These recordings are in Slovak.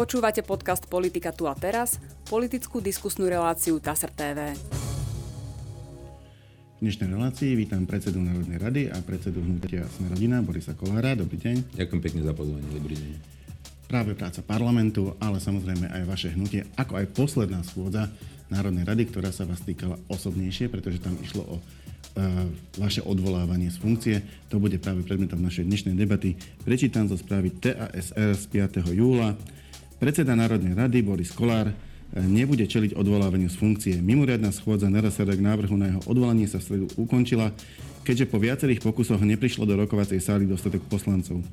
Počúvate podcast Politika tu a teraz, politickú diskusnú reláciu TASR TV. V dnešnej relácii vítam predsedu Národnej rady a predsedu hnutia Sme rodina Borisa Kolára. Dobrý deň. Ďakujem pekne za pozvanie. Dobrý deň. Práve práca parlamentu, ale samozrejme aj vaše hnutie, ako aj posledná schôdza Národnej rady, ktorá sa vás týkala osobnejšie, pretože tam išlo o vaše odvolávanie z funkcie. To bude práve predmetom našej dnešnej debaty. Prečítam zo správy TASR z 5. júla. Predseda Národnej rady Boris Kolár e, nebude čeliť odvolávaniu z funkcie. Mimoriadná schôdza NRSR k návrhu na jeho odvolanie sa v stredu ukončila, keďže po viacerých pokusoch neprišlo do rokovacej sály dostatok poslancov.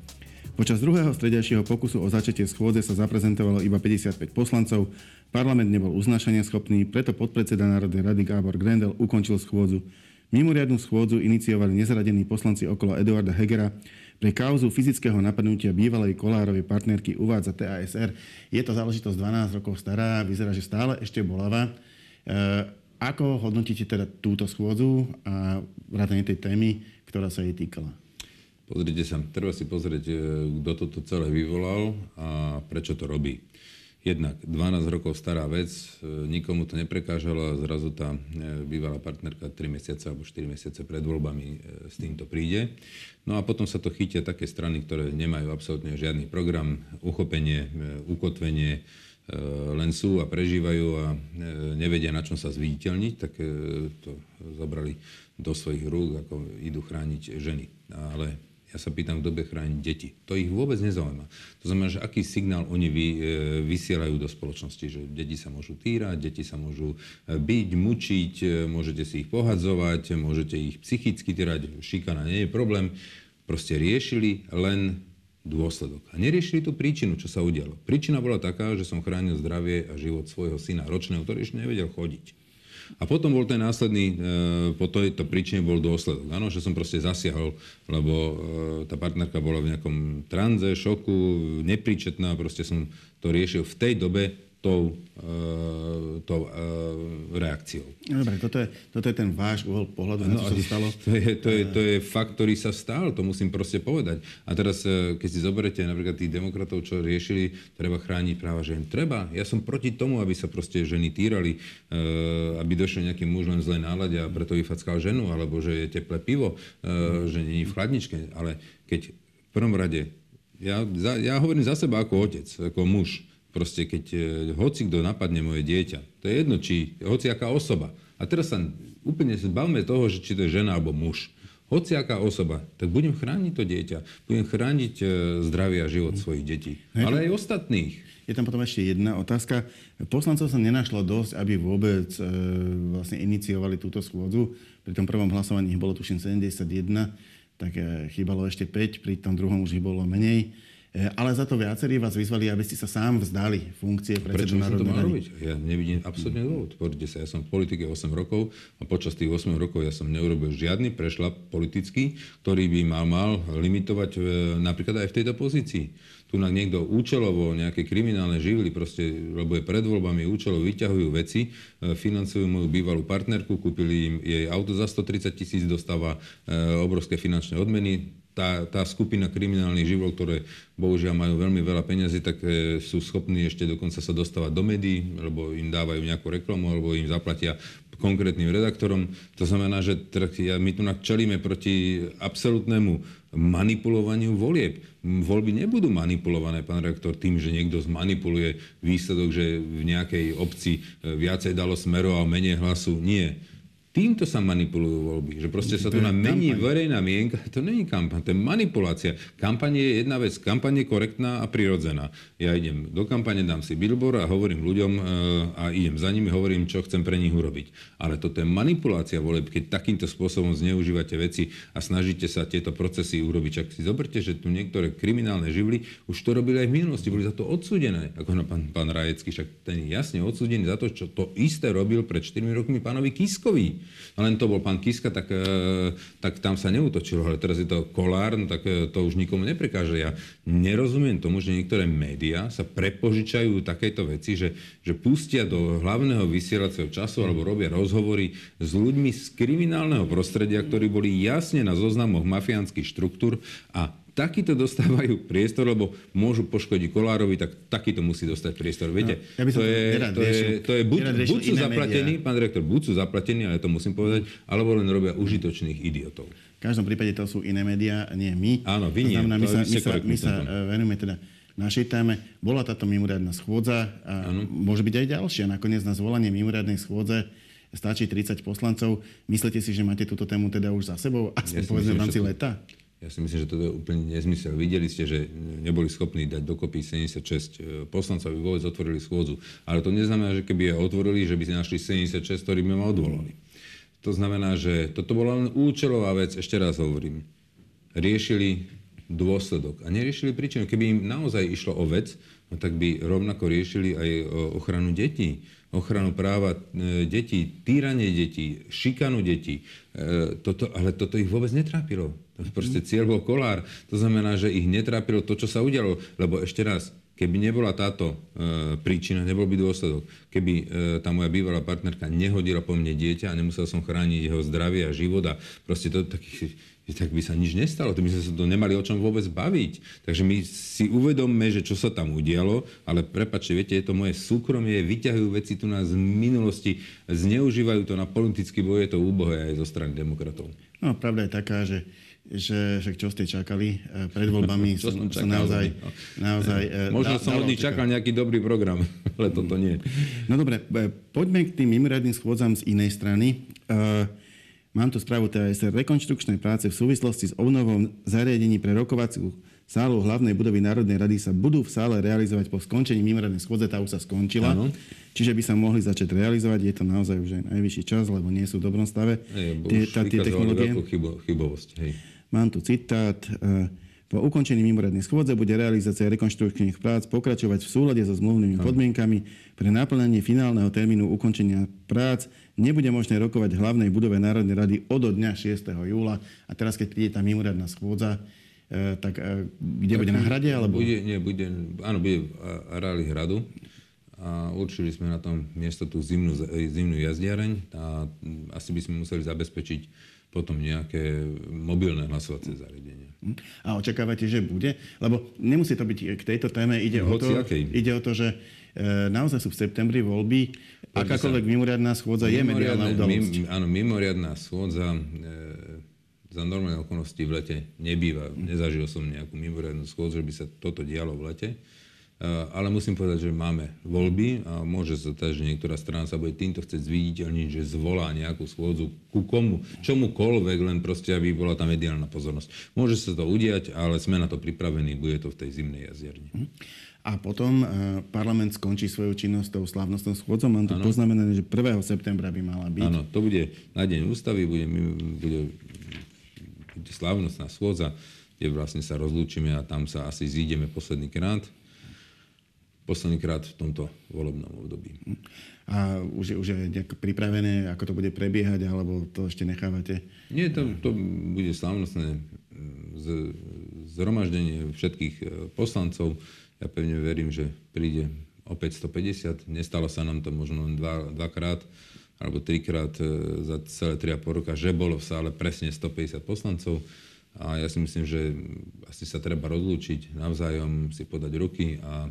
Počas druhého stredajšieho pokusu o začatie schôdze sa zaprezentovalo iba 55 poslancov, parlament nebol uznášania schopný, preto podpredseda Národnej rady Gábor Grendel ukončil schôdzu. Mimoriadnu schôdzu iniciovali nezradení poslanci okolo Eduarda Hegera pre kauzu fyzického napadnutia bývalej kolárovej partnerky uvádza TASR. Je to záležitosť 12 rokov stará, vyzerá, že stále ešte bolavá. E, ako hodnotíte teda túto schôdzu a vrátanie tej témy, ktorá sa jej týkala? Pozrite sa, treba si pozrieť, e, kto toto celé vyvolal a prečo to robí. Jednak 12 rokov stará vec, e, nikomu to neprekážalo a zrazu tá e, bývalá partnerka 3 mesiace alebo 4 mesiace pred voľbami e, s týmto príde. No a potom sa to chytia také strany, ktoré nemajú absolútne žiadny program, uchopenie, ukotvenie, len sú a prežívajú a nevedia, na čom sa zviditeľniť, tak to zobrali do svojich rúk, ako idú chrániť ženy. Ale ja sa pýtam, kto bude chrániť deti. To ich vôbec nezaujíma. To znamená, že aký signál oni vy, e, vysielajú do spoločnosti, že deti sa môžu týrať, deti sa môžu e, byť, mučiť, e, môžete si ich pohadzovať, môžete ich psychicky týrať, šikana nie je problém. Proste riešili len dôsledok. A neriešili tú príčinu, čo sa udialo. Príčina bola taká, že som chránil zdravie a život svojho syna ročného, ktorý ešte nevedel chodiť. A potom bol ten následný, e, po tejto príčine bol dôsledok. Áno, že som proste zasiahol, lebo e, tá partnerka bola v nejakom tranze, šoku, nepríčetná, proste som to riešil v tej dobe, tou, uh, tou uh, reakciou. Dobre, toto je, toto je ten váš uhol pohľadu no, na to, čo sa stalo. To je, to, je, to je fakt, ktorý sa stal, to musím proste povedať. A teraz, keď si zoberiete napríklad tých demokratov, čo riešili, treba chrániť práva žien. Treba. Ja som proti tomu, aby sa proste ženy týrali, uh, aby došiel nejaký muž len zlej nálade a preto vyfackal ženu, alebo že je teplé pivo, uh, že je v chladničke. Ale keď v prvom rade, ja, za, ja hovorím za seba ako otec, ako muž, Proste keď e, hoci kto napadne moje dieťa, to je jedno, či hociaká osoba. A teraz sa úplne zbavme toho, že či to je žena alebo muž. Hociaká osoba, tak budem chrániť to dieťa. Budem chrániť e, zdravie a život svojich detí. Ale aj ostatných. Je tam potom ešte jedna otázka. Poslancov sa nenašlo dosť, aby vôbec e, vlastne iniciovali túto schôdzu. Pri tom prvom hlasovaní bolo tuším 71, tak e, chýbalo ešte 5, pri tom druhom už ich bolo menej. E, ale za to viacerí vás vyzvali, aby ste sa sám vzdali funkcie predsedu Prečo to mal robiť? Ja nevidím absolútne dôvod. Pozrite sa, ja som v politike 8 rokov a počas tých 8 rokov ja som neurobil žiadny prešlap politický, ktorý by mal, mal limitovať e, napríklad aj v tejto pozícii. Tu na niekto účelovo, nejaké kriminálne živly, proste, lebo je pred voľbami účelovo vyťahujú veci, e, financujú moju bývalú partnerku, kúpili im jej auto za 130 tisíc, dostáva obrovské finančné odmeny, tá, tá skupina kriminálnych živlov, ktoré bohužiaľ majú veľmi veľa peniazy, tak e, sú schopní ešte dokonca sa dostávať do médií, lebo im dávajú nejakú reklamu, alebo im zaplatia konkrétnym redaktorom. To znamená, že my tu čelíme proti absolútnemu manipulovaniu volieb. Voľby nebudú manipulované, pán rektor, tým, že niekto zmanipuluje výsledok, že v nejakej obci e, viacej dalo smeru a menej hlasu. Nie Týmto sa manipulujú voľby. Že proste sa tu na mení kampaň. verejná mienka. To není kampaň, to je manipulácia. Kampaň je jedna vec. Kampaň je korektná a prirodzená. Ja idem do kampane, dám si billboard a hovorím ľuďom e, a idem za nimi, hovorím, čo chcem pre nich urobiť. Ale toto je manipulácia volieb, keď takýmto spôsobom zneužívate veci a snažíte sa tieto procesy urobiť. Čak si zoberte, že tu niektoré kriminálne živly už to robili aj v minulosti, boli za to odsúdené. Ako na pán, pán Rajecký, však ten je jasne odsúdený za to, čo to isté robil pred 4 rokmi pánovi Kiskovi. A len to bol pán Kiska, tak, e, tak tam sa neutočilo. Ale teraz je to kolár, no tak e, to už nikomu neprekáže. Ja nerozumiem tomu, že niektoré médiá sa prepožičajú takéto veci, že, že pustia do hlavného vysielacieho času alebo robia rozhovory s ľuďmi z kriminálneho prostredia, ktorí boli jasne na zoznamoch mafiánskych štruktúr a takíto dostávajú priestor, lebo môžu poškodiť Kolárovi, tak takýto musí dostať priestor. Viete, no, ja by som to, je, to, je, to je buď, buď sú zaplatení, médiá. pán direktor, buď sú zaplatení, ale to musím povedať, alebo len robia užitočných idiotov. V každom prípade to sú iné médiá, nie my. Áno, vy nie. Znamená, my sa, my sa, my sa venujeme teda našej téme. Bola táto mimoriadná schôdza a ano. môže byť aj ďalšia. Nakoniec na zvolanie mimoriadnej schôdze stačí 30 poslancov. Myslíte si, že máte túto tému teda už za sebou? Aspoň povedzme v rámci leta? Ja si myslím, že toto je úplne nezmysel. Videli ste, že neboli schopní dať dokopy 76 e, poslancov, aby vôbec otvorili schôdzu. Ale to neznamená, že keby je otvorili, že by si našli 76, ktorí by ma odvolali. To znamená, že toto bola len účelová vec, ešte raz hovorím. Riešili dôsledok a neriešili príčinu. Keby im naozaj išlo o vec, no tak by rovnako riešili aj ochranu detí ochranu práva e, detí, týranie detí, šikanu detí. E, toto, ale toto ich vôbec netrápilo. Proste cieľ bol kolár. To znamená, že ich netrápilo to, čo sa udialo. Lebo ešte raz, keby nebola táto e, príčina, nebol by dôsledok. Keby e, tá moja bývalá partnerka nehodila po mne dieťa a nemusel som chrániť jeho zdravie a život a proste to takých tak by sa nič nestalo, to by sme sa to nemali o čom vôbec baviť. Takže my si uvedomme, že čo sa tam udialo, ale prepačte, viete, je to moje súkromie, vyťahujú veci tu nás z minulosti, zneužívajú to na politický boj, je to úbohé aj zo strany demokratov. No, pravda je taká, že že však čo ste čakali e, pred voľbami, čo som, som naozaj... No. naozaj e, Možno da, som od nich čakal nejaký dobrý program, ale toto nie. No dobre, e, poďme k tým mimoriadným schôdzam z inej strany. Uh, Mám tu správu TASR. Rekonštrukčné práce v súvislosti s obnovou zariadení pre rokovaciu sálu hlavnej budovy Národnej rady sa budú v sále realizovať po skončení mimoriadnej schôdze. Tá už sa skončila. Ano. Čiže by sa mohli začať realizovať. Je to naozaj už aj najvyšší čas, lebo nie sú v dobrom stave. Hej, tie, tá, tie technológie. Chybo, chybovosť. Hej. Mám tu citát. E, po ukončení mimoriadnej schôdze bude realizácia rekonštrukčných prác pokračovať v súlade so zmluvnými podmienkami. Pre naplnenie finálneho termínu ukončenia prác nebude možné rokovať v hlavnej budove Národnej rady od dňa 6. júla. A teraz, keď príde tá mimoriadná schôdza, e, tak e, kde tak bude na hrade? Alebo... Bude, nie, bude, áno, bude v areáli hradu. A určili sme na tom miesto tú zimnú, zimnú jazdiareň a asi by sme museli zabezpečiť potom nejaké mobilné hlasovacie zariadenie. Hm. A očakávate, že bude? Lebo nemusí to byť k tejto téme. Ide, o to, ide o to, že e, naozaj sú v septembri voľby Akákoľvek mimoriadná schôdza je mediálna udalosť. Mim, áno, mimoriadná schôdza e, za normálne okolnosti v lete nebýva. Nezažil som nejakú mimoriadnú schôdzu, že by sa toto dialo v lete. E, ale musím povedať, že máme voľby a môže sa stať, že niektorá strana sa bude týmto chcieť zviditeľniť, že zvolá nejakú schôdzu ku komu, čomukoľvek, len proste, aby bola tá mediálna pozornosť. Môže sa to udiať, ale sme na to pripravení, bude to v tej zimnej jazierni. Mhm. A potom uh, parlament skončí svoju činnosť tou slávnostnou schôdzou. Mám to ano. poznamenané, že 1. septembra by mala byť. Áno, to bude na deň ústavy, bude, bude, bude slávnostná schôdza, kde vlastne sa rozlúčime a tam sa asi zídeme posledný krát. Posledný krát v tomto volebnom období. A už je, už je nejak pripravené, ako to bude prebiehať, alebo to ešte nechávate? Nie, to, to bude slávnostné zhromaždenie všetkých e, poslancov ja pevne verím, že príde opäť 150. Nestalo sa nám to možno len dva, dvakrát alebo trikrát e, za celé 3,5 roka, že bolo v sále presne 150 poslancov. A ja si myslím, že asi sa treba rozlúčiť, navzájom si podať ruky a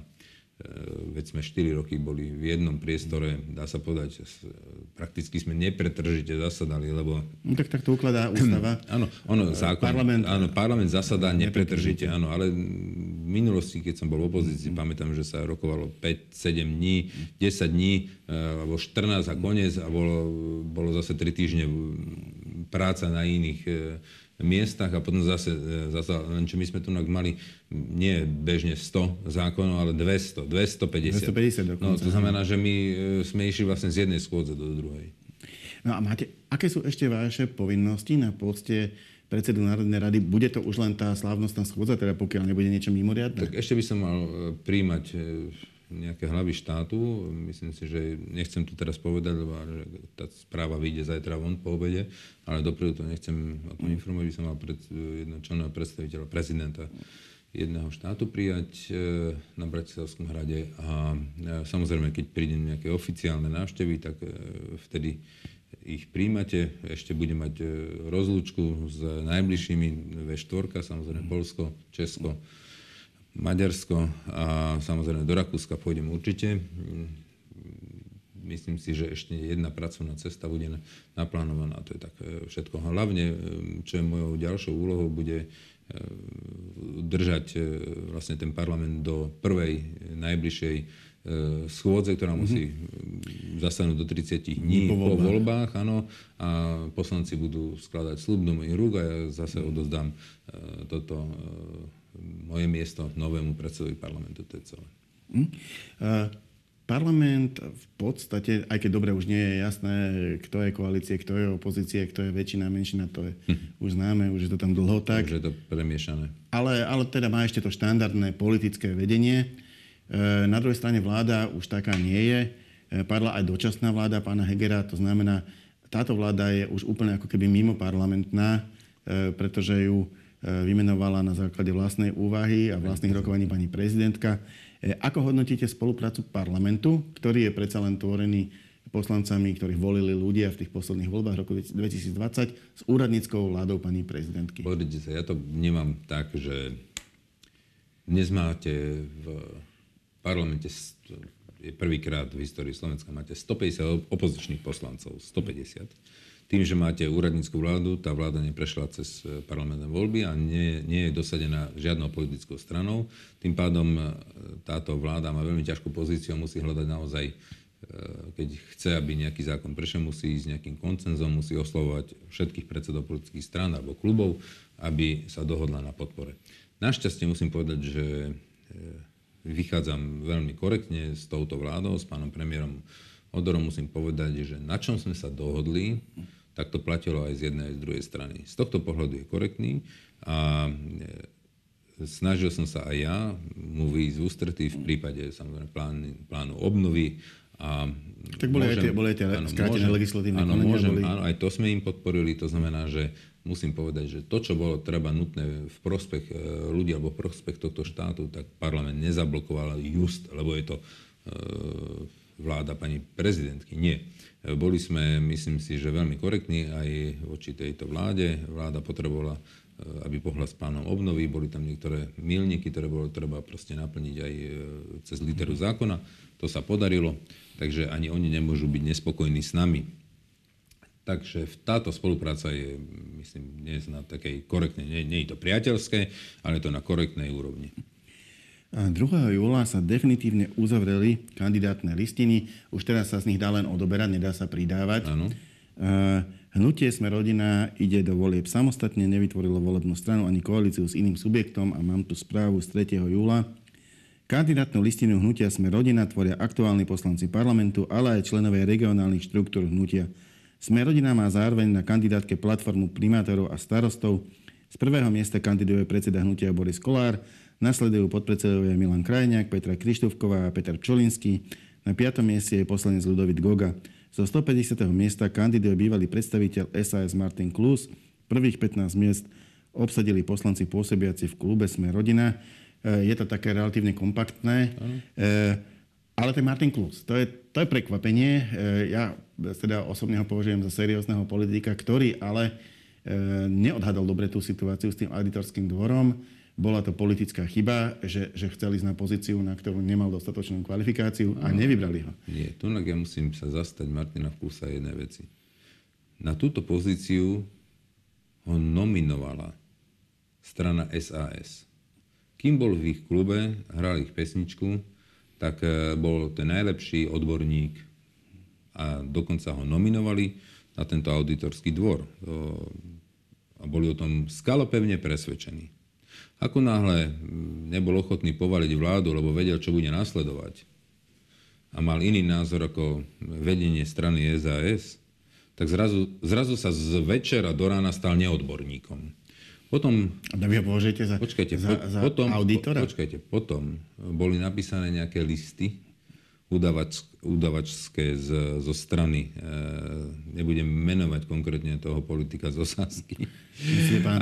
veď sme 4 roky boli v jednom priestore, dá sa povedať, prakticky sme nepretržite zasadali, lebo... No, tak, tak to ukladá ústava. áno, ono, zákon, parlament, áno, parlament zasadá nepretržite, áno, ale v minulosti, keď som bol v opozícii, mm. pamätám, že sa rokovalo 5-7 dní, 10 dní, e, alebo 14 a koniec a bolo, bolo zase 3 týždne práca na iných e, miestach a potom zase, e, zase len čo my sme tu mali nie bežne 100 zákonov, ale 200, 250. 250 dokonca. No, to znamená, že my e, sme išli vlastne z jednej schôdze do druhej. No a máte, aké sú ešte vaše povinnosti na poste predsedu Národnej rady? Bude to už len tá slávnostná schôdza, teda pokiaľ nebude niečo mimoriadne? Tak ešte by som mal e, príjmať nejaké hlavy štátu. Myslím si, že nechcem to teraz povedať, lebo tá správa vyjde zajtra von po obede, ale dopredu to nechcem o tom informovať, by som mal pred, jedného členného predstaviteľa, prezidenta jedného štátu prijať e, na Bratislavskom hrade. A e, samozrejme, keď príde nejaké oficiálne návštevy, tak e, vtedy ich príjmate, ešte bude mať rozlúčku s najbližšími V4, samozrejme Polsko, Česko, Maďarsko a samozrejme do Rakúska pôjdem určite. Myslím si, že ešte jedna pracovná cesta bude naplánovaná. To je tak všetko. Hlavne, čo je mojou ďalšou úlohou, bude držať vlastne ten parlament do prvej najbližšej E, schôdze, ktorá mhm. musí mm-hmm. zastanúť do 30 dní po voľbách. po voľbách, áno, a poslanci budú skladať slub do mojich rúk a ja zase odozdám uh, toto moje miesto novému predsedovi parlamentu. To je celé. Mm. Uh, parlament v podstate, aj keď dobre už nie je jasné, kto je koalície, kto je opozície, kto je väčšina, menšina, to je hm. už známe, už je to tam dlho tak. Už je to premiešané. Ale, ale teda má ešte to štandardné politické vedenie. E, na druhej strane vláda už taká nie je. E, padla aj dočasná vláda pána Hegera, to znamená, táto vláda je už úplne ako keby mimo parlamentná, e, pretože ju vymenovala na základe vlastnej úvahy a vlastných rokovaní pani prezidentka. Ako hodnotíte spoluprácu parlamentu, ktorý je predsa len tvorený poslancami, ktorých volili ľudia v tých posledných voľbách roku 2020 s úradníckou vládou pani prezidentky? Pozrite sa, ja to vnímam tak, že dnes máte v parlamente je prvýkrát v histórii Slovenska máte 150 opozičných poslancov, 150. Tým, že máte úradníckú vládu, tá vláda neprešla cez e, parlamentné voľby a nie, nie je dosadená žiadnou politickou stranou. Tým pádom e, táto vláda má veľmi ťažkú pozíciu a musí hľadať naozaj, e, keď chce, aby nejaký zákon prešiel, musí ísť nejakým koncenzom, musí oslovovať všetkých predsedov politických strán alebo klubov, aby sa dohodla na podpore. Našťastie musím povedať, že vychádzam veľmi korektne s touto vládou, s pánom premiérom Odorom musím povedať, že na čom sme sa dohodli, tak to platilo aj z jednej aj z druhej strany. Z tohto pohľadu je korektný a e, snažil som sa aj ja mu výjsť v ústretí v prípade samozrejme plán, plánu obnovy a tak boli môžem, aj tie, boli aj tie skrátené legislatívne áno, môžem, boli... áno, aj to sme im podporili, to znamená, že musím povedať, že to, čo bolo treba nutné v prospech e, ľudí alebo v prospech tohto štátu, tak parlament nezablokoval just, lebo je to e, vláda pani prezidentky. Nie. E, boli sme, myslím si, že veľmi korektní aj voči tejto vláde. Vláda potrebovala, aby pohľa s pánom obnovy. Boli tam niektoré milníky, ktoré bolo treba proste naplniť aj cez literu zákona. To sa podarilo, takže ani oni nemôžu byť nespokojní s nami Takže táto spolupráca je, myslím, dnes na takej korektnej, nie, nie je to priateľské, ale je to na korektnej úrovni. A 2. júla sa definitívne uzavreli kandidátne listiny. Už teraz sa z nich dá len odoberať, nedá sa pridávať. Áno. Hnutie Sme rodina ide do volieb samostatne, nevytvorilo volebnú stranu ani koalíciu s iným subjektom a mám tu správu z 3. júla. Kandidátnu listinu Hnutia Sme rodina tvoria aktuálni poslanci parlamentu, ale aj členovia regionálnych štruktúr Hnutia sme rodina má zároveň na kandidátke platformu primátorov a starostov. Z prvého miesta kandiduje predseda hnutia Boris Kolár, nasledujú podpredsedovia Milan Krajňák, Petra Krištúvková a Peter Čolinský. Na piatom mieste je poslanec Ludovit Goga. Zo 150. miesta kandiduje bývalý predstaviteľ SAS Martin Klus. Prvých 15 miest obsadili poslanci pôsobiaci v klube Sme rodina. E, je to také relatívne kompaktné. Uh-huh. Ale ten Martin Klus, to je, to je prekvapenie. E, ja teda osobne ho považujem za seriózneho politika, ktorý ale e, neodhadol dobre tú situáciu s tým auditorským dvorom. Bola to politická chyba, že, že chceli ísť na pozíciu, na ktorú nemal dostatočnú kvalifikáciu a nevybrali ho. Nie, tu ja musím sa zastať Martina Klusa jednej veci. Na túto pozíciu ho nominovala strana SAS. Kým bol v ich klube, hral ich pesničku, tak e, bol ten najlepší odborník a dokonca ho nominovali na tento auditorský dvor. A boli o tom skalopevne presvedčení. Ako náhle nebol ochotný povaliť vládu, lebo vedel, čo bude nasledovať, a mal iný názor ako vedenie strany SAS, tak zrazu, zrazu sa z večera do rána stal neodborníkom. Potom... A vy ho považujete za, počkajte, za, za potom, auditora? Po, počkajte, potom boli napísané nejaké listy udavač, udavačské z, zo strany, e, nebudem menovať konkrétne toho politika z Osásky,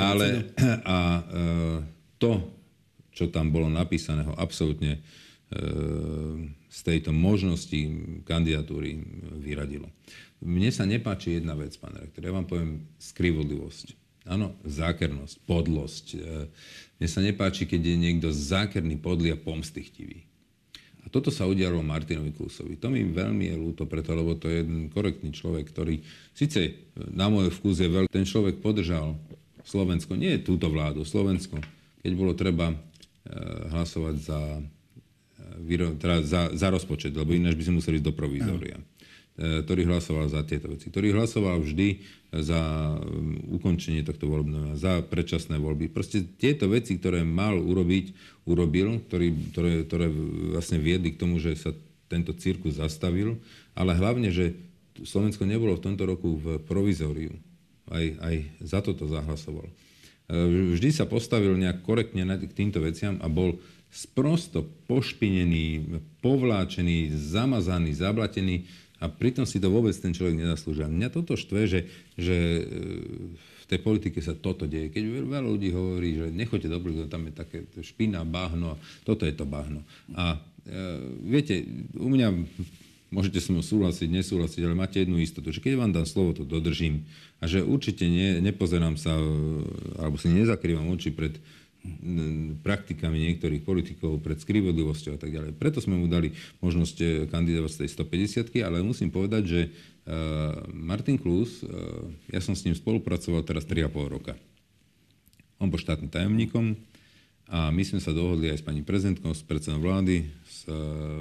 ale a e, to, čo tam bolo napísané, ho absolútne z tejto možnosti kandidatúry vyradilo. Mne sa nepáči jedna vec, pán rektor. Ja vám poviem skrivodlivosť. Áno, zákernosť, podlosť. Mne sa nepáči, keď je niekto zákerný, podlý a pomstychtivý. A toto sa udialo Martinovi Klusovi. To mi veľmi je ľúto preto, lebo to je jeden korektný človek, ktorý síce na môj vkus je veľký. Ten človek podržal Slovensko, nie túto vládu, Slovensko, keď bolo treba e, hlasovať za, e, teda za, za rozpočet, lebo ináč by sme museli ísť do provizória. E, ktorý hlasoval za tieto veci. Ktorý hlasoval vždy za ukončenie tohto voľbného, za predčasné voľby. Proste tieto veci, ktoré mal urobiť, urobil, ktorý, ktoré, ktoré vlastne viedli k tomu, že sa tento cirkus zastavil, ale hlavne, že Slovensko nebolo v tomto roku v provizóriu. Aj, aj za toto zahlasoval. E, vždy sa postavil nejak korektne k týmto veciam a bol sprosto pošpinený, povláčený, zamazaný, zablatený a pritom si to vôbec ten človek nezaslúžia. Mňa toto štve, že, že e, v tej politike sa toto deje. Keď veľa ľudí hovorí, že nechoďte do Bruselu, tam je také špina, bahno, toto je to bahno. A e, viete, u mňa môžete s mnou súhlasiť, nesúhlasiť, ale máte jednu istotu, že keď vám dám slovo, to dodržím a že určite ne, nepozerám sa, e, alebo si nezakrývam oči pred praktikami niektorých politikov pred skrivodlivosťou a tak ďalej. Preto sme mu dali možnosť eh, kandidovať z tej 150 ale musím povedať, že eh, Martin Klus, ja som s ním spolupracoval teraz 3,5 roka. On bol štátnym tajomníkom a my sme sa dohodli aj s pani prezidentkou, s predsedom vlády, s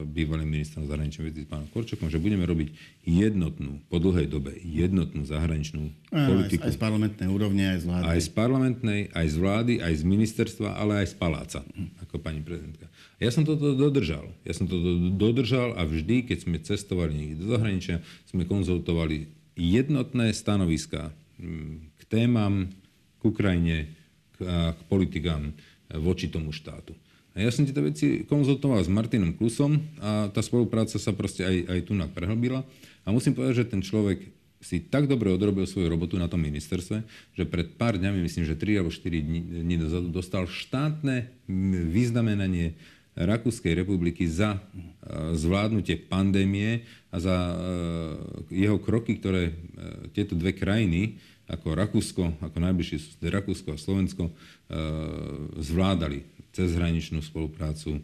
bývalým ministrom zahraničných vecí, s pánom Korčokom, že budeme robiť jednotnú, po dlhej dobe, jednotnú zahraničnú a, politiku. Aj z, aj z parlamentnej úrovne, aj z vlády. Aj z parlamentnej, aj z vlády, aj z ministerstva, ale aj z paláca, ako pani prezidentka. Ja som toto dodržal. Ja som to dodržal a vždy, keď sme cestovali niekde do zahraničia, sme konzultovali jednotné stanoviská mm, k témam, k Ukrajine, k, k politikám voči tomu štátu. A ja som tieto veci konzultoval s Martinom Klusom a tá spolupráca sa proste aj, aj tu prehlbila. A musím povedať, že ten človek si tak dobre odrobil svoju robotu na tom ministerstve, že pred pár dňami, myslím, že 3 alebo 4 dní, dozadu, dostal štátne vyznamenanie Rakúskej republiky za zvládnutie pandémie a za jeho kroky, ktoré tieto dve krajiny, ako Rakúsko, ako najbližšie Rakúsko a Slovensko, zvládali cezhraničnú spoluprácu, e,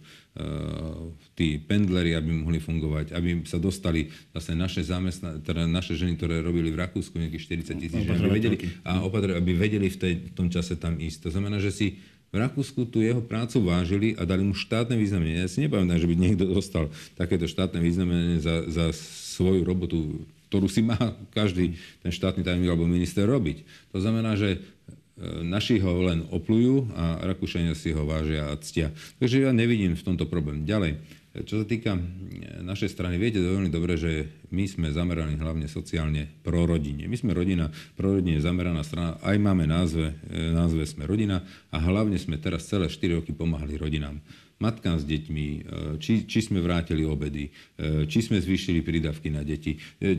tí pendleri, aby mohli fungovať, aby sa dostali zase naše zamestna, teda naše ženy, ktoré robili v Rakúsku nejakých 40 tisíc ženy, aby vedeli, a opatr- aby vedeli v, tej, v tom čase tam ísť. To znamená, že si v Rakúsku tú jeho prácu vážili a dali mu štátne významenie. Ja si nepamätám, že by niekto dostal takéto štátne významenie za, za svoju robotu, ktorú si má každý ten štátny tajomník alebo minister robiť. To znamená, že E, naši ho len oplujú a Rakúšania si ho vážia a ctia. Takže ja nevidím v tomto problém. Ďalej, čo sa týka e, našej strany, viete veľmi dobre, že my sme zameraní hlavne sociálne pro rodine. My sme rodina, pro rodine zameraná strana, aj máme názve, e, názve sme rodina a hlavne sme teraz celé 4 roky pomáhali rodinám matkám s deťmi, e, či, či sme vrátili obedy, e, či sme zvýšili prídavky na deti, e,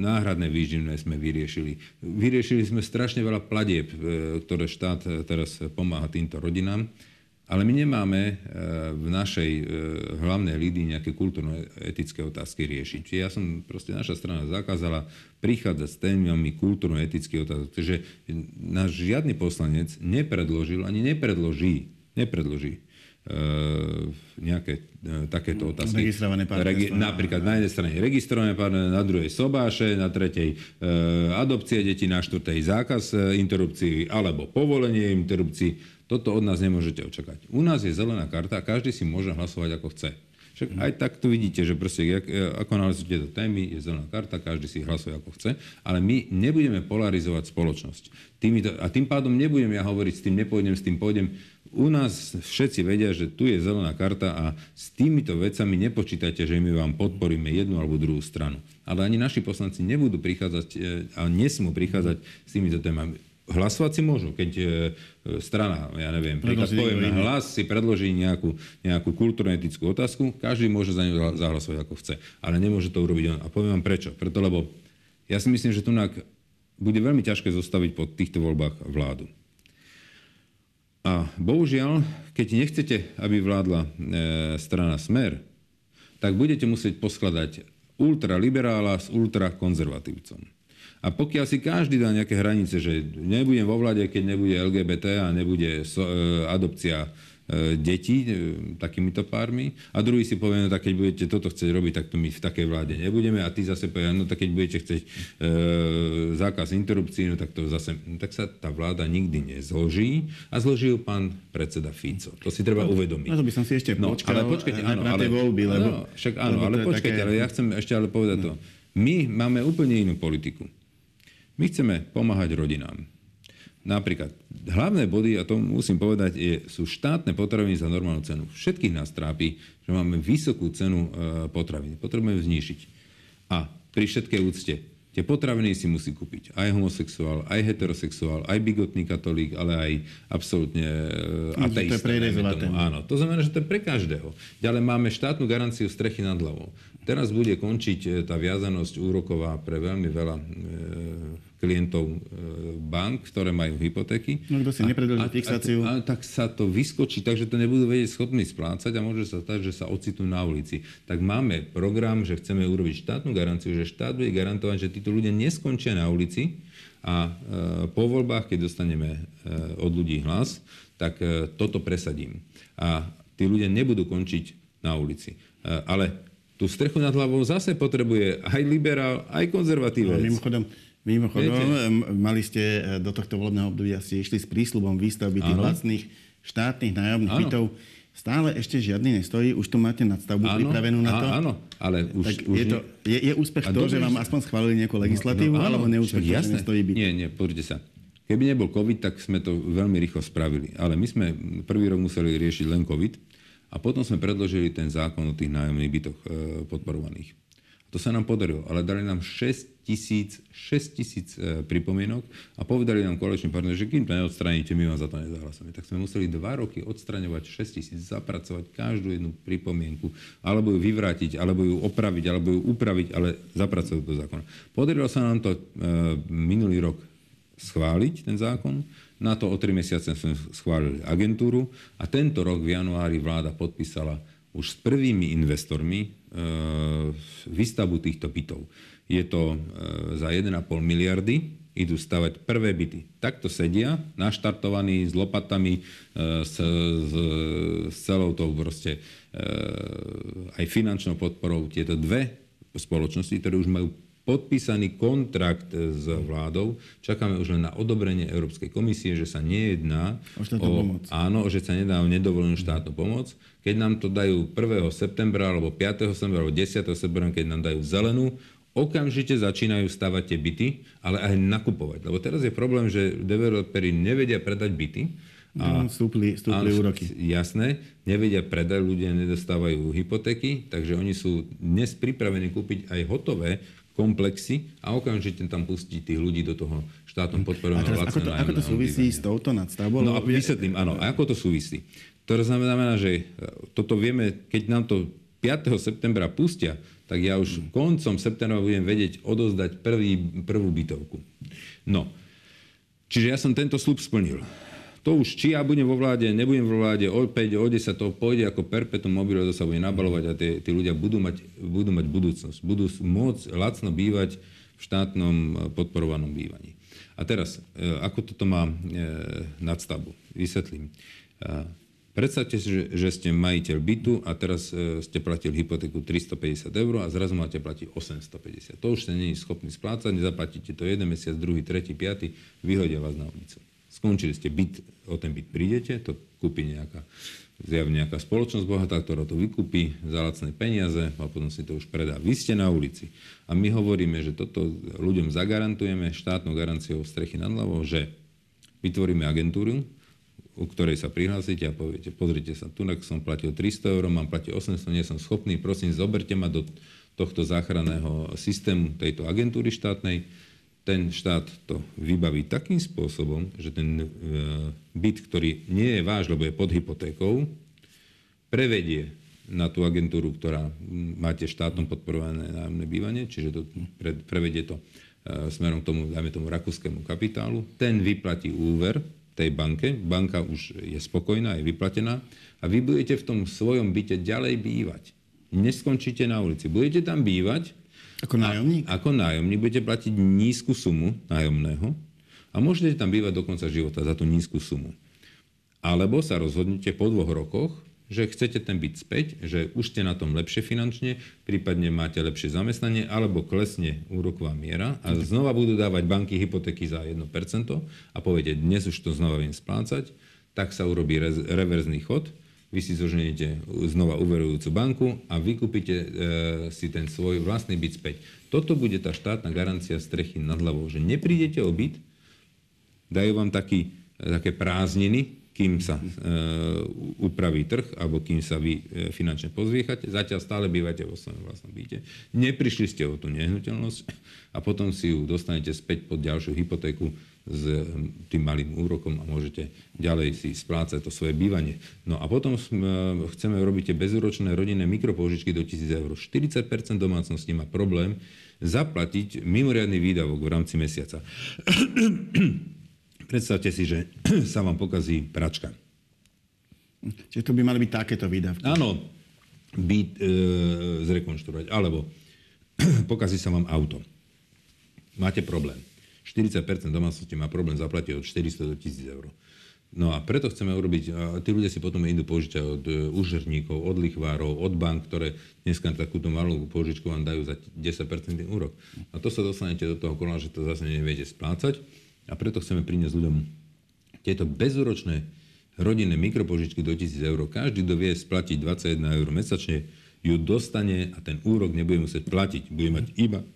náhradné výživné sme vyriešili. Vyriešili sme strašne veľa platieb, ktoré štát teraz pomáha týmto rodinám. Ale my nemáme v našej hlavnej lídii nejaké kultúrno-etické otázky riešiť. Čiže ja som, proste naša strana zakázala prichádzať s témami kultúrno-etických otázok. Takže náš žiadny poslanec nepredložil, ani nepredloží, nepredloží nejaké e, takéto otázky. Registrované Regi- napríklad na jednej strane registrované partnerstvo, na druhej sobáše, na tretej e, adopcie detí, na štvrtej zákaz e, interrupcií alebo povolenie interrupcií. Toto od nás nemôžete očakať. U nás je zelená karta a každý si môže hlasovať ako chce. Však aj tak tu vidíte, že proste, jak, e, ako sú tieto témy, je zelená karta, každý si hlasuje ako chce, ale my nebudeme polarizovať spoločnosť. Týmito, a tým pádom nebudem ja hovoriť, s tým nepôjdem, s tým pôjdem u nás všetci vedia, že tu je zelená karta a s týmito vecami nepočítajte, že my vám podporíme jednu alebo druhú stranu. Ale ani naši poslanci nebudú prichádzať e, a nesmú prichádzať s týmito témami. Hlasovať si môžu, keď e, strana, ja neviem, príklad poviem na hlas, si predloží nejakú, nejakú kultúrno-etickú otázku, každý môže za ňu zahlasovať ako chce. Ale nemôže to urobiť on. A poviem vám prečo. Preto, lebo ja si myslím, že tu bude veľmi ťažké zostaviť po týchto voľbách vládu. A bohužiaľ, keď nechcete, aby vládla e, strana Smer, tak budete musieť poskladať ultraliberála s ultrakonzervatívcom. A pokiaľ si každý dá nejaké hranice, že nebudem vo vláde, keď nebude LGBT a nebude e, adopcia detí e, takýmito pármi a druhý si povie, no tak keď budete toto chcieť robiť, tak to my v takej vláde nebudeme a ty zase povie, no tak keď budete chcieť e, zákaz interrupcií, no tak to zase, no tak sa tá vláda nikdy nezloží a zloží ju pán predseda Fico. To si treba no, uvedomiť. No to by som si ešte no, počkal ale počkajte, áno, na tie voľby, lebo... No, však áno, lebo ale počkajte, také... ale ja chcem ešte ale povedať no. to. My máme úplne inú politiku. My chceme pomáhať rodinám. Napríklad hlavné body, a to musím povedať, je, sú štátne potraviny za normálnu cenu. Všetkých nás trápi, že máme vysokú cenu e, potraviny. Potrebujeme znižiť. A pri všetkej úcte, tie potraviny si musí kúpiť aj homosexuál, aj heterosexuál, aj bigotný katolík, ale aj absolútne e, ateista. To je Áno, to znamená, že to je pre každého. Ďalej máme štátnu garanciu strechy nad hlavou. Teraz bude končiť e, tá viazanosť úroková pre veľmi veľa klientov e, bank, ktoré majú hypotéky. No kto si nepredlží fixáciu. A, a, tak sa to vyskočí, takže to nebudú vedieť schopní splácať a môže sa stať, že sa ocitnú na ulici. Tak máme program, že chceme urobiť štátnu garanciu, že štát bude garantovať, že títo ľudia neskončia na ulici a e, po voľbách, keď dostaneme e, od ľudí hlas, tak e, toto presadím. A tí ľudia nebudú končiť na ulici. E, ale tú strechu nad hlavou zase potrebuje aj liberál, aj konzervatívec. No, mimochodom, Mimochodom, Viete? mali ste e, do tohto volebného obdobia ste išli s prísľubom výstavby tých lacných štátnych nájomných bytov. Stále ešte žiadny nestojí, už tu máte nadstavbu áno, pripravenú na to. Áno, ale už... Tak už je, to, je, je úspech to, že vám aspoň schválili nejakú legislatívu, no, no, áno, alebo neúspech, že nestojí byt? Nie, nie, pozrite sa. Keby nebol COVID, tak sme to veľmi rýchlo spravili. Ale my sme prvý rok museli riešiť len COVID a potom sme predložili ten zákon o tých nájomných bytoch e, podporovaných. To sa nám podarilo, ale dali nám 6 tisíc, 6 tisíc e, pripomienok a povedali nám koaliční partneri, že kým to neodstraníte, my vám za to nezahlasujeme. Tak sme museli dva roky odstraňovať 6 tisíc, zapracovať každú jednu pripomienku, alebo ju vyvrátiť, alebo ju opraviť, alebo ju upraviť, ale zapracovať do zákona. Podarilo sa nám to e, minulý rok schváliť, ten zákon. Na to o 3 mesiace sme schválili agentúru a tento rok v januári vláda podpísala už s prvými investormi výstavbu týchto bytov. Je to e, za 1,5 miliardy, idú stavať prvé byty. Takto sedia, naštartovaní s lopatami, e, s, s, s celou tou proste aj finančnou podporou tieto dve spoločnosti, ktoré už majú podpísaný kontrakt s vládou. Čakáme už len na odobrenie Európskej komisie, že sa nejedná o, o áno, že sa nedá o nedovolenú štátnu pomoc. Keď nám to dajú 1. septembra, alebo 5. septembra, alebo 10. septembra, keď nám dajú zelenú, okamžite začínajú stavať tie byty, ale aj nakupovať. Lebo teraz je problém, že developeri nevedia predať byty, a, no, stúpli, stúpli úroky. Jasné, nevedia predať, ľudia nedostávajú hypotéky, takže oni sú dnes pripravení kúpiť aj hotové komplexy a okamžite tam pustiť tých ľudí do toho štátom podporovaného ako to, ako to súvisí s touto nadstavbou? No a vysvetlím, áno. A ako to súvisí? To znamená, že e, toto vieme, keď nám to 5. septembra pustia, tak ja už koncom septembra budem vedieť odozdať prvý, prvú bytovku. No, čiže ja som tento slub splnil. To už, či ja budem vo vláde, nebudem vo vláde, o 5, o 10, to pôjde ako perpetuum mobile, to sa bude nabalovať a tí, tí ľudia budú mať, budú mať budúcnosť. Budú môcť lacno bývať v štátnom e, podporovanom bývaní. A teraz, e, ako toto má e, nadstavbu? Vysvetlím. Predstavte si, že, ste majiteľ bytu a teraz ste platili hypotéku 350 eur a zrazu máte platiť 850. To už ste nie je schopný splácať, nezaplatíte to jeden mesiac, druhý, tretí, piaty, vyhodia vás na ulicu. Skončili ste byt, o ten byt prídete, to kúpi nejaká, zjavne nejaká spoločnosť bohatá, ktorá to vykúpi za lacné peniaze a potom si to už predá. Vy ste na ulici. A my hovoríme, že toto ľuďom zagarantujeme štátnou garanciou strechy nad hlavou, že vytvoríme agentúru, u ktorej sa prihlásite a poviete, pozrite sa, tu som platil 300 eur, mám platiť 800, nie som schopný, prosím, zoberte ma do tohto záchranného systému tejto agentúry štátnej, ten štát to vybaví takým spôsobom, že ten e, byt, ktorý nie je váš, lebo je pod hypotékou, prevedie na tú agentúru, ktorá máte štátom podporované nájomné bývanie, čiže to pre, prevedie to e, smerom k tomu, dajme tomu, rakúskému kapitálu. Ten vyplatí úver tej banke, banka už je spokojná, je vyplatená a vy budete v tom svojom byte ďalej bývať. Neskončíte na ulici. Budete tam bývať. Ako nájomník? A, ako nájomník budete platiť nízku sumu nájomného a môžete tam bývať do konca života za tú nízku sumu. Alebo sa rozhodnete po dvoch rokoch, že chcete ten byt späť, že už ste na tom lepšie finančne, prípadne máte lepšie zamestnanie, alebo klesne úroková miera a znova budú dávať banky hypotéky za 1% a poviete, dnes už to znova viem splácať, tak sa urobí reverzný chod, vy si zoženiete znova uverujúcu banku a vykúpite e, si ten svoj vlastný byt späť. Toto bude tá štátna garancia strechy nad hlavou, že neprídete o byt, dajú vám taký, také prázdniny, kým sa e, upraví trh, alebo kým sa vy e, finančne pozviechate. Zatiaľ stále bývate vo svojom vlastnom byte. Neprišli ste o tú nehnuteľnosť a potom si ju dostanete späť pod ďalšiu hypotéku s e, tým malým úrokom a môžete ďalej si splácať to svoje bývanie. No a potom sme, chceme robiť bezúročné rodinné mikropôžičky do 1000 eur. 40% domácností má problém zaplatiť mimoriadný výdavok v rámci mesiaca. Predstavte si, že sa vám pokazí pračka. Čiže to by mali byť takéto výdavky. Áno, byt e, zrekonštruovať. Alebo pokazí sa vám auto. Máte problém. 40% domácnosti má problém zaplatiť od 400 do 1000 eur. No a preto chceme urobiť, a tí ľudia si potom idú požičať od e, úžerníkov, od lichvárov, od bank, ktoré dneska takúto malú požičku vám dajú za 10% úrok. A to sa dostanete do toho kola, že to zase neviete splácať a preto chceme priniesť ľuďom tieto bezúročné rodinné mikropožičky do 1000 eur. Každý, kto vie splatiť 21 eur mesačne, ju dostane a ten úrok nebude musieť platiť. Bude mať iba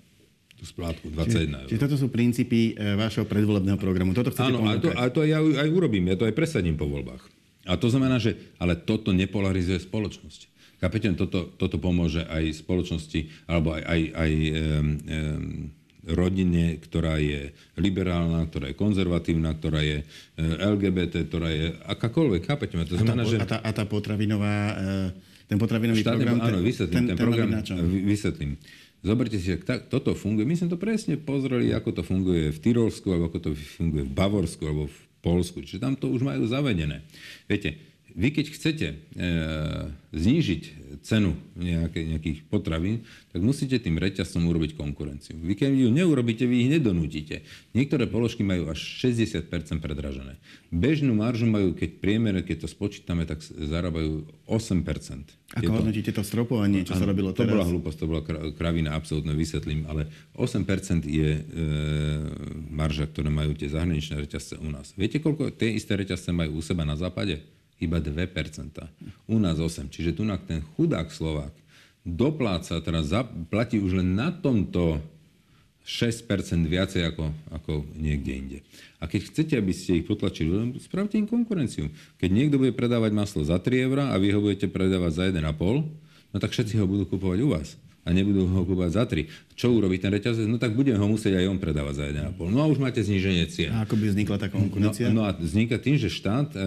tú splátku 21 eur. Čiže toto sú princípy e, vášho predvolebného programu. Toto chcete Áno, a to, a to ja aj urobím, ja to aj presadím po voľbách. A to znamená, že ale toto nepolarizuje spoločnosť. Kapitán, toto, toto pomôže aj spoločnosti, alebo aj, aj, aj um, um, rodine, ktorá je liberálna, ktorá je konzervatívna, ktorá je eh, LGBT, ktorá je akákoľvek. Chápete ma? To znamená, a, tá, že... a, tá, a tá potravinová, eh, ten potravinový Štátne, program... Áno, vysvetlím. Ten, ten, ten program, vysvetlím. Zoberte si, tak toto funguje. My sme to presne pozreli, ako to funguje v Tyrolsku, alebo ako to funguje v Bavorsku, alebo v Polsku. Čiže tam to už majú zavedené. Viete, vy keď chcete e, znížiť cenu nejaké, nejakých potravín, tak musíte tým reťazcom urobiť konkurenciu. Vy keď ju neurobíte, vy ich nedonútite. Niektoré položky majú až 60% predražené. Bežnú maržu majú, keď priemere, keď to spočítame, tak zarábajú 8%. Ako hodnotíte to stropovanie, čo sa robilo teraz? To bola hlúposť, to bola kravina, absolútne vysvetlím, ale 8% je e, marža, ktoré majú tie zahraničné reťazce u nás. Viete, koľko tie isté reťazce majú u seba na západe? Iba 2%. U nás 8%. Čiže tu ten chudák Slovák dopláca, teraz platí už len na tomto 6% viacej ako, ako niekde inde. A keď chcete, aby ste ich potlačili, spravte im konkurenciu. Keď niekto bude predávať maslo za 3 eurá a vy ho budete predávať za 1,5, no tak všetci ho budú kupovať u vás a nebudú ho kúpať za 3. Čo urobí ten reťazec? No tak budeme ho musieť aj on predávať za 1,5. No a už máte zníženie cien. A ako by vznikla tá konkurencia? No, no a vzniká tým, že štát e,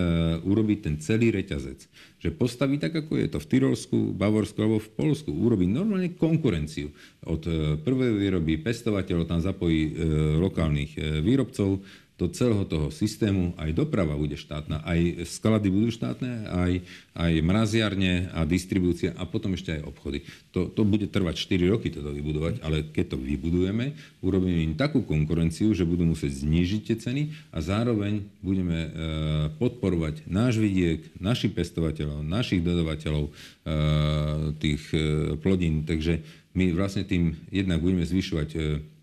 urobí ten celý reťazec. Že postaví tak, ako je to v Tyrolsku, Bavorsku alebo v Polsku. Urobí normálne konkurenciu. Od e, prvej výroby pestovateľov tam zapojí e, lokálnych e, výrobcov, do celého toho systému aj doprava bude štátna, aj sklady budú štátne, aj, aj mraziarne a distribúcia a potom ešte aj obchody. To, to bude trvať 4 roky toto vybudovať, ale keď to vybudujeme, urobíme im takú konkurenciu, že budú musieť znížiť tie ceny a zároveň budeme e, podporovať náš vidiek, našich pestovateľov, našich dodavateľov e, tých e, plodín. Takže my vlastne tým jednak budeme zvyšovať e,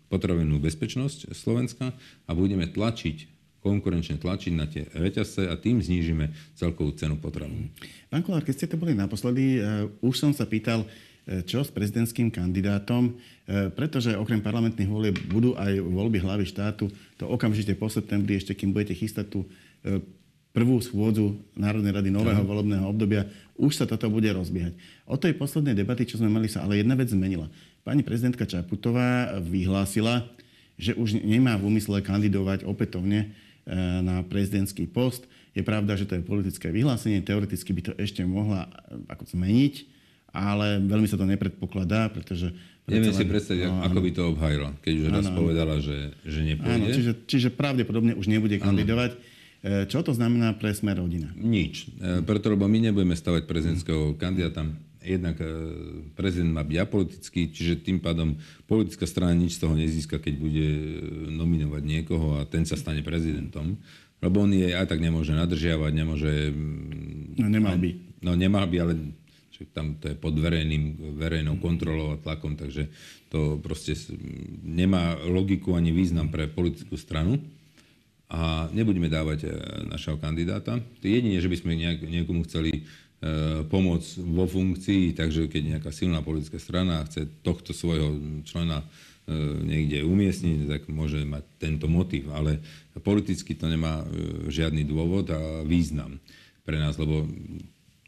potravinnú bezpečnosť Slovenska a budeme tlačiť konkurenčne tlačiť na tie reťazce a tým znížime celkovú cenu potravín. Pán Kolár, keď ste to boli naposledy, uh, už som sa pýtal, uh, čo s prezidentským kandidátom, uh, pretože okrem parlamentných volieb budú aj voľby hlavy štátu, to okamžite po septembri, ešte kým budete chystať tú prvú schôdzu Národnej rady nového volebného obdobia, už sa toto bude rozbiehať. Od tej poslednej debaty, čo sme mali, sa ale jedna vec zmenila. Pani prezidentka Čaputová vyhlásila, že už nemá v úmysle kandidovať opätovne e, na prezidentský post. Je pravda, že to je politické vyhlásenie, teoreticky by to ešte mohla e, ako zmeniť, ale veľmi sa to nepredpokladá, pretože... Neviem si predstaviť, no, ako by to obhajila, keď už raz áno, povedala, že, že nepôjde. Áno, čiže, čiže pravdepodobne už nebude kandidovať. Áno. Čo to znamená pre Smer rodina? Nič. Preto, lebo my nebudeme stavať prezidentského kandidáta. Jednak prezident má byť apolitický, čiže tým pádom politická strana nič z toho nezíska, keď bude nominovať niekoho a ten sa stane prezidentom. Lebo on je aj tak nemôže nadržiavať, nemôže... No nemal by. No nemal by, ale tam to je pod verejným, verejnou kontrolou a tlakom, takže to proste nemá logiku ani význam pre politickú stranu a nebudeme dávať e, našeho kandidáta. Jedine, že by sme nejak, niekomu chceli e, pomôcť vo funkcii, takže keď nejaká silná politická strana chce tohto svojho člena e, niekde umiestniť, tak môže mať tento motiv, ale politicky to nemá žiadny dôvod a význam pre nás, lebo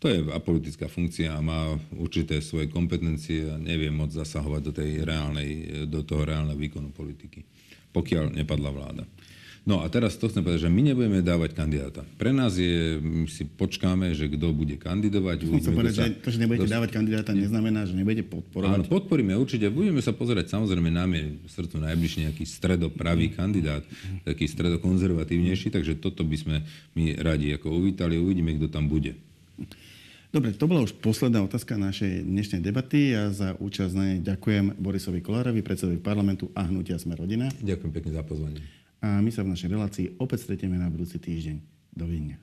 to je apolitická funkcia a má určité svoje kompetencie a nevie moc zasahovať do, tej reálnej, do toho reálneho výkonu politiky, pokiaľ nepadla vláda. No a teraz to chcem povedať, že my nebudeme dávať kandidáta. Pre nás je, my si počkáme, že kto bude kandidovať. Chcem povedať, sa, že to, že nebudete dosť... dávať kandidáta, neznamená, že nebudete podporovať. Áno, podporíme určite. Budeme sa pozerať, samozrejme, nám je v srdcu najbližšie nejaký stredopravý kandidát, taký stredokonzervatívnejší, takže toto by sme my radi ako uvítali. Uvidíme, kto tam bude. Dobre, to bola už posledná otázka našej dnešnej debaty. Ja za účasť na nej ďakujem Borisovi Kolárovi, predsedovi parlamentu a hnutia Sme rodina. Ďakujem pekne za pozvanie a my sa v našej relácii opäť stretieme na budúci týždeň. Dovidenia.